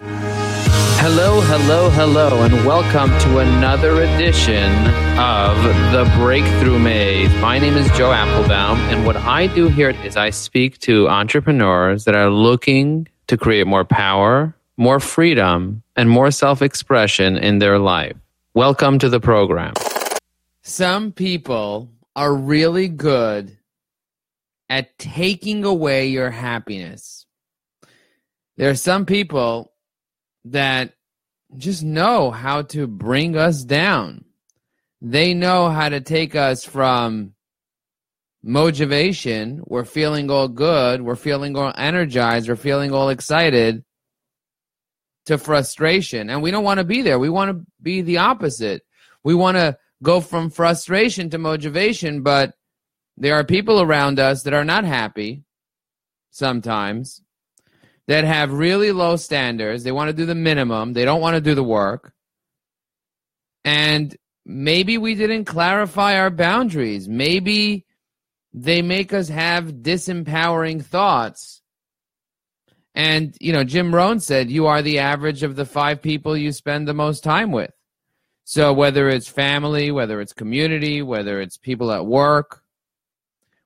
Hello, hello, hello, and welcome to another edition of The Breakthrough Maze. My name is Joe Apfelbaum, and what I do here is I speak to entrepreneurs that are looking to create more power, more freedom, and more self expression in their life. Welcome to the program. Some people are really good at taking away your happiness. There are some people that just know how to bring us down. They know how to take us from motivation, we're feeling all good, we're feeling all energized, we're feeling all excited, to frustration. And we don't want to be there. We want to be the opposite. We want to go from frustration to motivation, but there are people around us that are not happy sometimes that have really low standards. They want to do the minimum, they don't want to do the work. And maybe we didn't clarify our boundaries. Maybe they make us have disempowering thoughts. And, you know, Jim Rohn said, you are the average of the five people you spend the most time with. So whether it's family, whether it's community, whether it's people at work,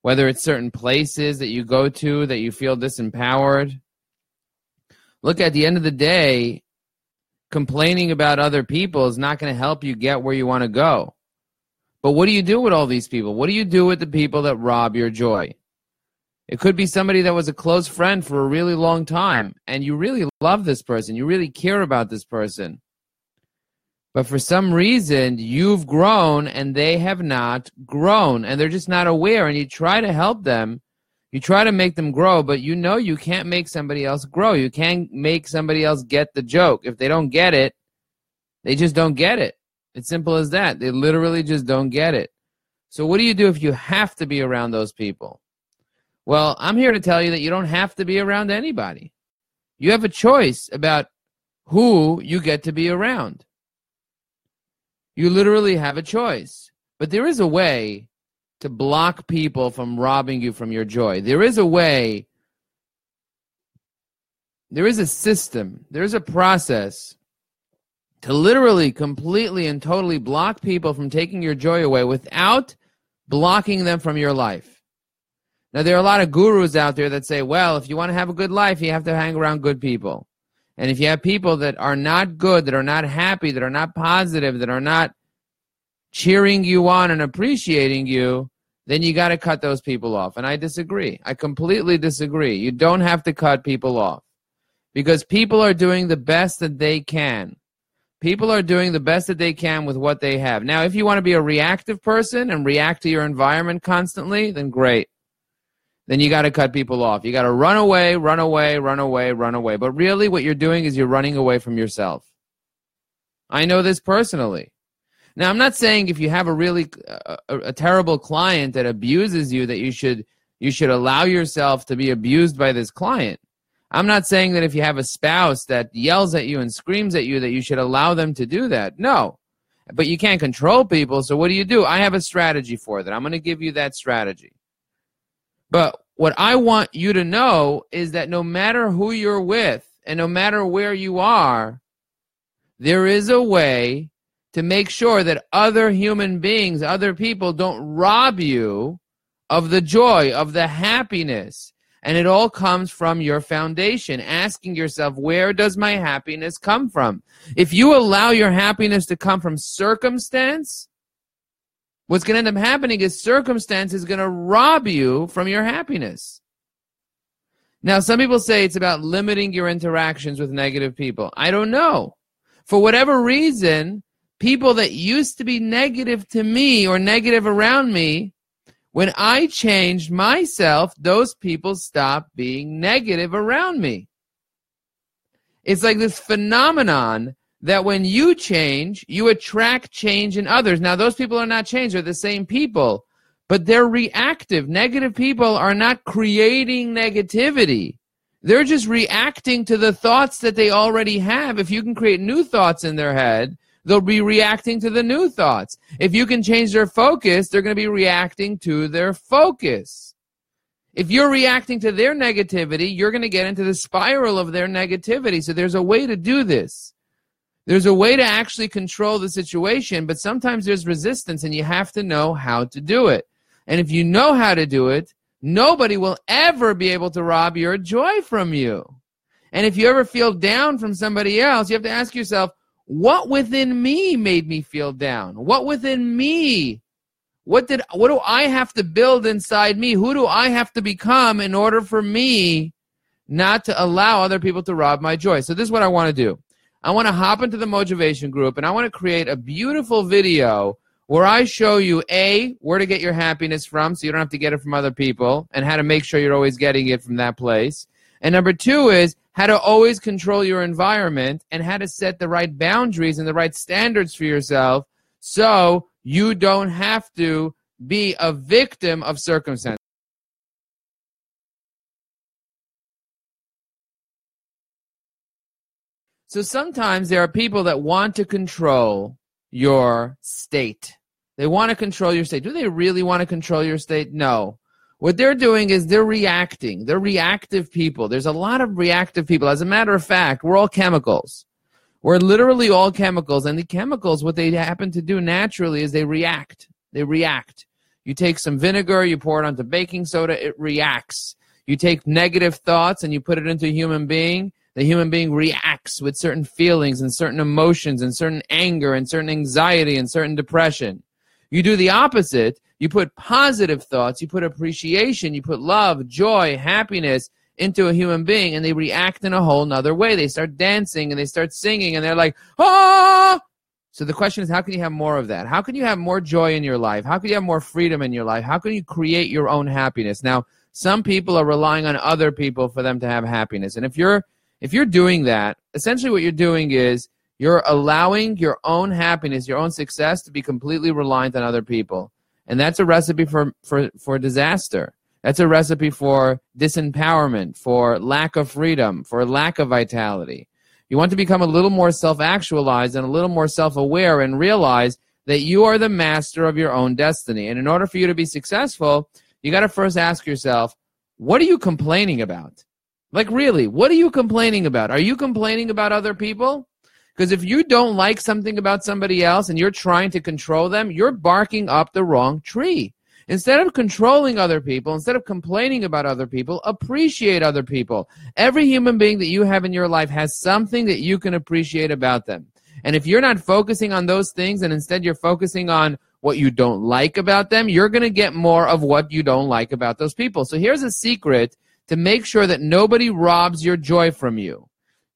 whether it's certain places that you go to that you feel disempowered, look at the end of the day complaining about other people is not going to help you get where you want to go. But what do you do with all these people? What do you do with the people that rob your joy? It could be somebody that was a close friend for a really long time and you really love this person. You really care about this person. But for some reason you've grown and they have not grown and they're just not aware and you try to help them you try to make them grow, but you know you can't make somebody else grow. You can't make somebody else get the joke. If they don't get it, they just don't get it. It's simple as that. They literally just don't get it. So, what do you do if you have to be around those people? Well, I'm here to tell you that you don't have to be around anybody. You have a choice about who you get to be around. You literally have a choice. But there is a way to block people from robbing you from your joy. There is a way, there is a system, there is a process to literally, completely, and totally block people from taking your joy away without blocking them from your life. Now, there are a lot of gurus out there that say, well, if you want to have a good life, you have to hang around good people. And if you have people that are not good, that are not happy, that are not positive, that are not cheering you on and appreciating you, then you got to cut those people off. And I disagree. I completely disagree. You don't have to cut people off because people are doing the best that they can. People are doing the best that they can with what they have. Now, if you want to be a reactive person and react to your environment constantly, then great. Then you got to cut people off. You got to run away, run away, run away, run away. But really, what you're doing is you're running away from yourself. I know this personally. Now, I'm not saying if you have a really uh, a, a, terrible client that abuses you that you should you should allow yourself to be abused by this client. I'm not saying that if you have a spouse that yells at you and screams at you that you should allow them to do that. No. But you can't control people, so what do you do? I have a strategy for that. I'm going to give you that strategy. But what I want you to know is that no matter who you're with and no matter where you are, there is a way to make sure that other human beings, other people don't rob you of the joy, of the happiness. And it all comes from your foundation, asking yourself, where does my happiness come from? If you allow your happiness to come from circumstance, what's going to end up happening is circumstance is going to rob you from your happiness. Now, some people say it's about limiting your interactions with negative people. I don't know. For whatever reason, people that used to be negative to me or negative around me, when I changed myself, those people stopped being negative around me. It's like this phenomenon that when you change, you attract change in others. Now, those people are not changed, they're the same people, but they're reactive. Negative people are not creating negativity. They're just reacting to the thoughts that they already have. If you can create new thoughts in their head, they'll be reacting to the new thoughts. If you can change their focus, they're going to be reacting to their focus. If you're reacting to their negativity, you're going to get into the spiral of their negativity. So there's a way to do this. There's a way to actually control the situation, but sometimes there's resistance and you have to know how to do it. And if you know how to do it, nobody will ever be able to rob your joy from you. And if you ever feel down from somebody else, you have to ask yourself, what within me made me feel down? What within me? What did what do I have to build inside me? Who do I have to become in order for me not to allow other people to rob my joy? So this is what I want to do. I want to hop into the motivation group and I want to create a beautiful video where I show you A, where to get your happiness from so you don't have to get it from other people and how to make sure you're always getting it from that place. And number two is how to always control your environment and how to set the right boundaries and the right standards for yourself so you don't have to be a victim of circumstance. So sometimes there are people that want to control your state. They want to control your state. Do they really want to control your state? No. What they're doing is they're reacting. They're reactive people. There's a lot of reactive people. As a matter of fact, we're all chemicals. We're literally all chemicals. And the chemicals, what they happen to do naturally is they react. They react. You take some vinegar, you pour it onto baking soda, it reacts. You take negative thoughts and you put it into a human being, the human being reacts with certain feelings and certain emotions and certain anger and certain anxiety and certain depression. You do the opposite. You put positive thoughts, you put appreciation, you put love, joy, happiness into a human being, and they react in a whole nother way. They start dancing and they start singing, and they're like, ah! So the question is, how can you have more of that? How can you have more joy in your life? How can you have more freedom in your life? How can you create your own happiness? Now, some people are relying on other people for them to have happiness. And if you're if you're doing that, essentially what you're doing is you're allowing your own happiness, your own success to be completely reliant on other people. And that's a recipe for, for, for disaster. That's a recipe for disempowerment, for lack of freedom, for lack of vitality. You want to become a little more self actualized and a little more self aware and realize that you are the master of your own destiny. And in order for you to be successful, you got to first ask yourself, what are you complaining about? Like, really, what are you complaining about? Are you complaining about other people? Because if you don't like something about somebody else and you're trying to control them, you're barking up the wrong tree. Instead of controlling other people, instead of complaining about other people, appreciate other people. Every human being that you have in your life has something that you can appreciate about them. And if you're not focusing on those things and instead you're focusing on what you don't like about them, you're going to get more of what you don't like about those people. So here's a secret to make sure that nobody robs your joy from you.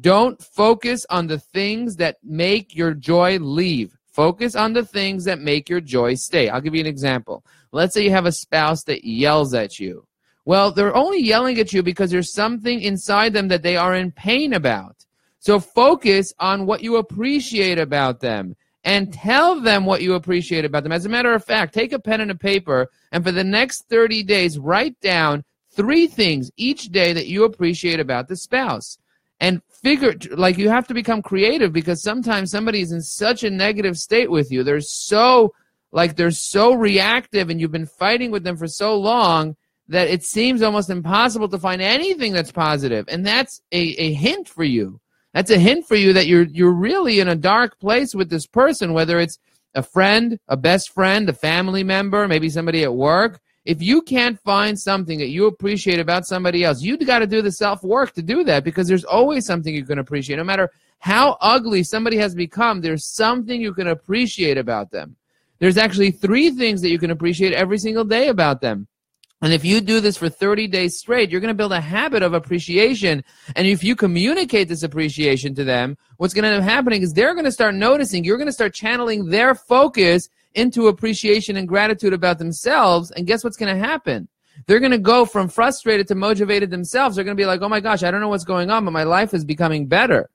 Don't focus on the things that make your joy leave. Focus on the things that make your joy stay. I'll give you an example. Let's say you have a spouse that yells at you. Well, they're only yelling at you because there's something inside them that they are in pain about. So focus on what you appreciate about them and tell them what you appreciate about them. As a matter of fact, take a pen and a paper and for the next 30 days, write down three things each day that you appreciate about the spouse and figure like you have to become creative because sometimes somebody is in such a negative state with you. They're so like they're so reactive and you've been fighting with them for so long that it seems almost impossible to find anything that's positive. And that's a, a hint for you. That's a hint for you that you're you're really in a dark place with this person whether it's a friend a best friend a family member maybe somebody at work if you can't find something that you appreciate about somebody else, you've got to do the self work to do that because there's always something you can appreciate. No matter how ugly somebody has become, there's something you can appreciate about them. There's actually three things that you can appreciate every single day about them. And if you do this for 30 days straight, you're going to build a habit of appreciation. And if you communicate this appreciation to them, what's going to end up happening is they're going to start noticing, you're going to start channeling their focus into appreciation and gratitude about themselves. And guess what's going to happen? They're going to go from frustrated to motivated themselves. They're going to be like, oh my gosh, I don't know what's going on, but my life is becoming better.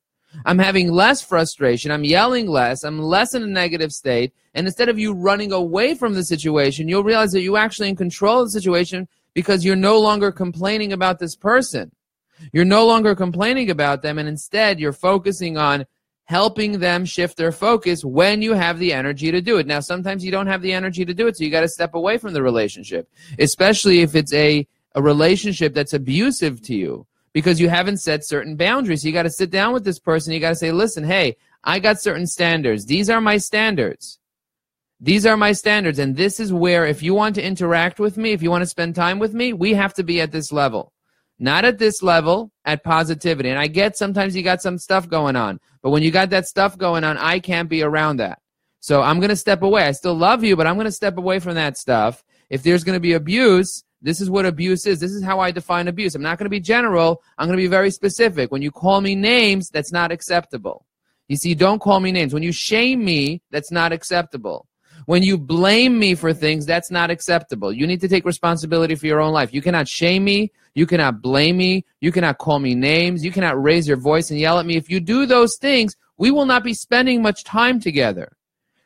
I'm having less frustration. I'm yelling less. I'm less in a negative state. And instead of you running away from the situation, you'll realize that you're actually in control of the situation because you're no longer complaining about this person. You're no longer complaining about them. And instead, you're focusing on helping them shift their focus when you have the energy to do it. Now, sometimes you don't have the energy to do it, so you got to step away from the relationship, especially if it's a a relationship that's abusive to you because you haven't set certain boundaries. You got to sit down with this person. You got to say, listen, hey, I got certain standards. These are my standards. These are my standards. And this is where, if you want to interact with me, if you want to spend time with me, we have to be at this level. Not at this level, at positivity. And I get sometimes you got some stuff going on. But when you got that stuff going on, I can't be around that. So I'm going to step away. I still love you, but I'm going to step away from that stuff. If there's going to be abuse, this is what abuse is. This is how I define abuse. I'm not going to be general. I'm going to be very specific. When you call me names, that's not acceptable. You see, don't call me names. When you shame me, that's not acceptable. When you blame me for things, that's not acceptable. You need to take responsibility for your own life. You cannot shame me. You cannot blame me. You cannot call me names. You cannot raise your voice and yell at me. If you do those things, we will not be spending much time together.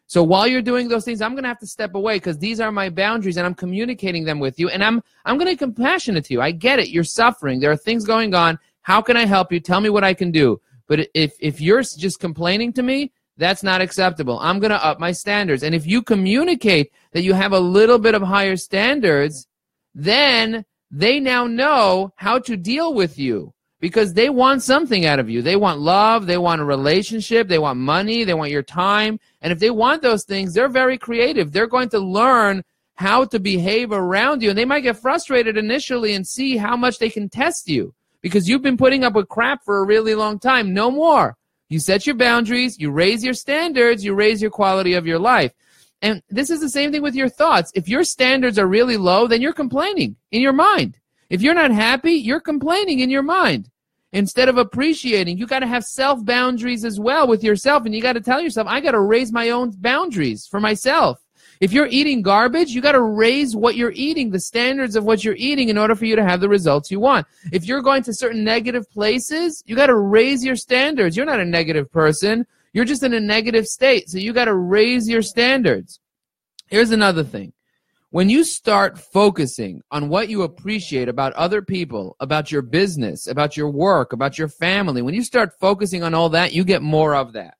So while you're doing those things, I'm going to have to step away because these are my boundaries and I'm communicating them with you and I'm I'm going to be compassionate to you. I get it. You're suffering. There are things going on. How can I help you? Tell me what I can do. But if if you're just complaining to me, that's not acceptable. I'm going to up my standards. And if you communicate that you have a little bit of higher standards, then they now know how to deal with you because they want something out of you. They want love, they want a relationship, they want money, they want your time. And if they want those things, they're very creative. They're going to learn how to behave around you. And they might get frustrated initially and see how much they can test you because you've been putting up with crap for a really long time. No more. You set your boundaries, you raise your standards, you raise your quality of your life. And this is the same thing with your thoughts. If your standards are really low, then you're complaining in your mind. If you're not happy, you're complaining in your mind. Instead of appreciating, you got to have self boundaries as well with yourself. And you got to tell yourself, I got to raise my own boundaries for myself. If you're eating garbage, you got to raise what you're eating, the standards of what you're eating in order for you to have the results you want. If you're going to certain negative places, you got to raise your standards. You're not a negative person. You're just in a negative state. So you got to raise your standards. Here's another thing. When you start focusing on what you appreciate about other people, about your business, about your work, about your family, when you start focusing on all that, you get more of that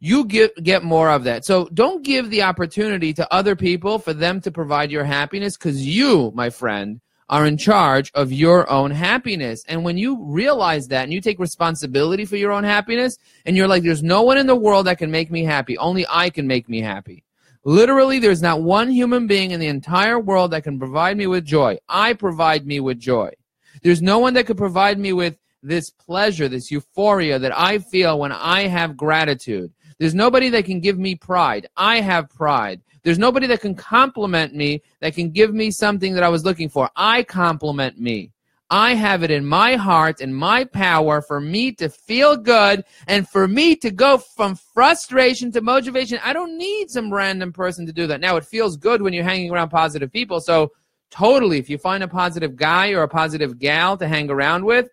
you get get more of that. So don't give the opportunity to other people for them to provide your happiness cuz you, my friend, are in charge of your own happiness. And when you realize that and you take responsibility for your own happiness and you're like there's no one in the world that can make me happy, only I can make me happy. Literally there's not one human being in the entire world that can provide me with joy. I provide me with joy. There's no one that could provide me with this pleasure, this euphoria that I feel when I have gratitude. There's nobody that can give me pride. I have pride. There's nobody that can compliment me that can give me something that I was looking for. I compliment me. I have it in my heart and my power for me to feel good and for me to go from frustration to motivation. I don't need some random person to do that. Now, it feels good when you're hanging around positive people. So, totally, if you find a positive guy or a positive gal to hang around with,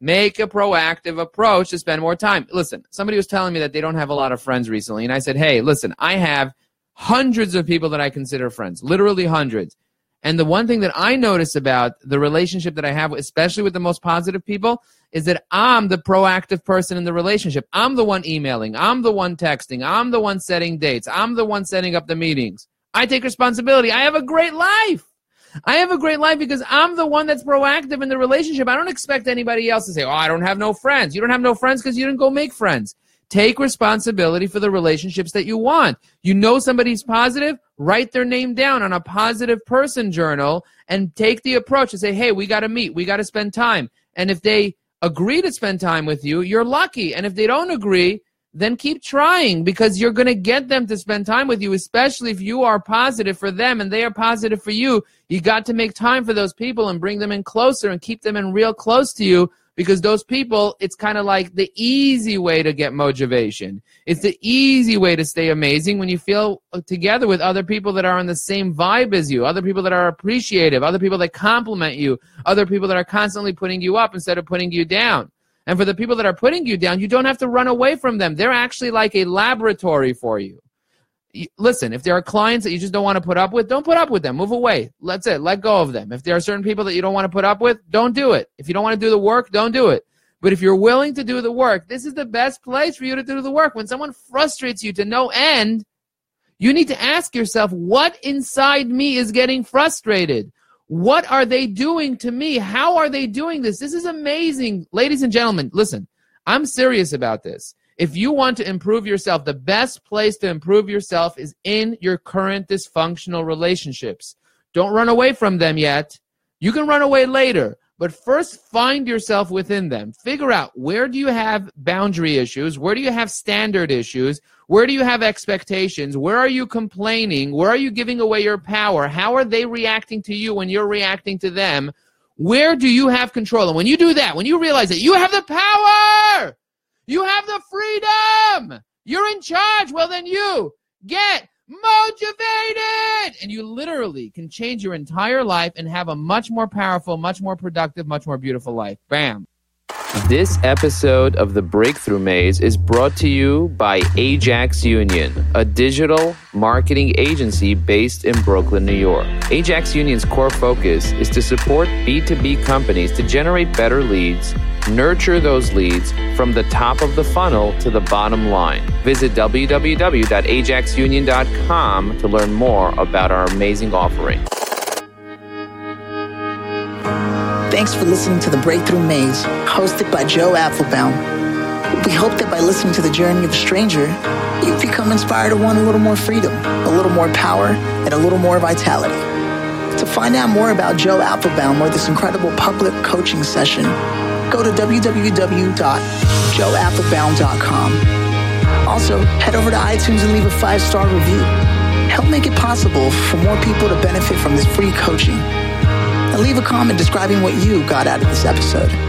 Make a proactive approach to spend more time. Listen, somebody was telling me that they don't have a lot of friends recently, and I said, hey, listen, I have hundreds of people that I consider friends, literally hundreds. And the one thing that I notice about the relationship that I have, especially with the most positive people, is that I'm the proactive person in the relationship. I'm the one emailing. I'm the one texting. I'm the one setting dates. I'm the one setting up the meetings. I take responsibility. I have a great life. I have a great life because I'm the one that's proactive in the relationship. I don't expect anybody else to say, Oh, I don't have no friends. You don't have no friends because you didn't go make friends. Take responsibility for the relationships that you want. You know somebody's positive, write their name down on a positive person journal and take the approach and say, Hey, we got to meet. We got to spend time. And if they agree to spend time with you, you're lucky. And if they don't agree, then keep trying because you're going to get them to spend time with you, especially if you are positive for them and they are positive for you. You got to make time for those people and bring them in closer and keep them in real close to you because those people, it's kind of like the easy way to get motivation. It's the easy way to stay amazing when you feel together with other people that are on the same vibe as you, other people that are appreciative, other people that compliment you, other people that are constantly putting you up instead of putting you down. And for the people that are putting you down, you don't have to run away from them. They're actually like a laboratory for you. Listen, if there are clients that you just don't want to put up with, don't put up with them. Move away. Let's it. Let go of them. If there are certain people that you don't want to put up with, don't do it. If you don't want to do the work, don't do it. But if you're willing to do the work, this is the best place for you to do the work. When someone frustrates you to no end, you need to ask yourself, what inside me is getting frustrated? What are they doing to me? How are they doing this? This is amazing. Ladies and gentlemen, listen, I'm serious about this. If you want to improve yourself, the best place to improve yourself is in your current dysfunctional relationships. Don't run away from them yet. You can run away later, but first find yourself within them. Figure out where do you have boundary issues? Where do you have standard issues? Where do you have expectations? Where are you complaining? Where are you giving away your power? How are they reacting to you when you're reacting to them? Where do you have control? And when you do that, when you realize that you have the power, you have the freedom, you're in charge, well, then you get motivated and you literally can change your entire life and have a much more powerful, much more productive, much more beautiful life. Bam. This episode of The Breakthrough Maze is brought to you by Ajax Union, a digital marketing agency based in Brooklyn, New York. Ajax Union's core focus is to support B2B companies to generate better leads, nurture those leads from the top of the funnel to the bottom line. Visit www.ajaxunion.com to learn more about our amazing offering. Thanks for listening to The Breakthrough Maze, hosted by Joe Apfelbaum. We hope that by listening to the journey of a stranger, you've become inspired to want a little more freedom, a little more power, and a little more vitality. To find out more about Joe Apfelbaum or this incredible public coaching session, go to www.joeapfelbaum.com. Also, head over to iTunes and leave a five star review. Help make it possible for more people to benefit from this free coaching leave a comment describing what you got out of this episode.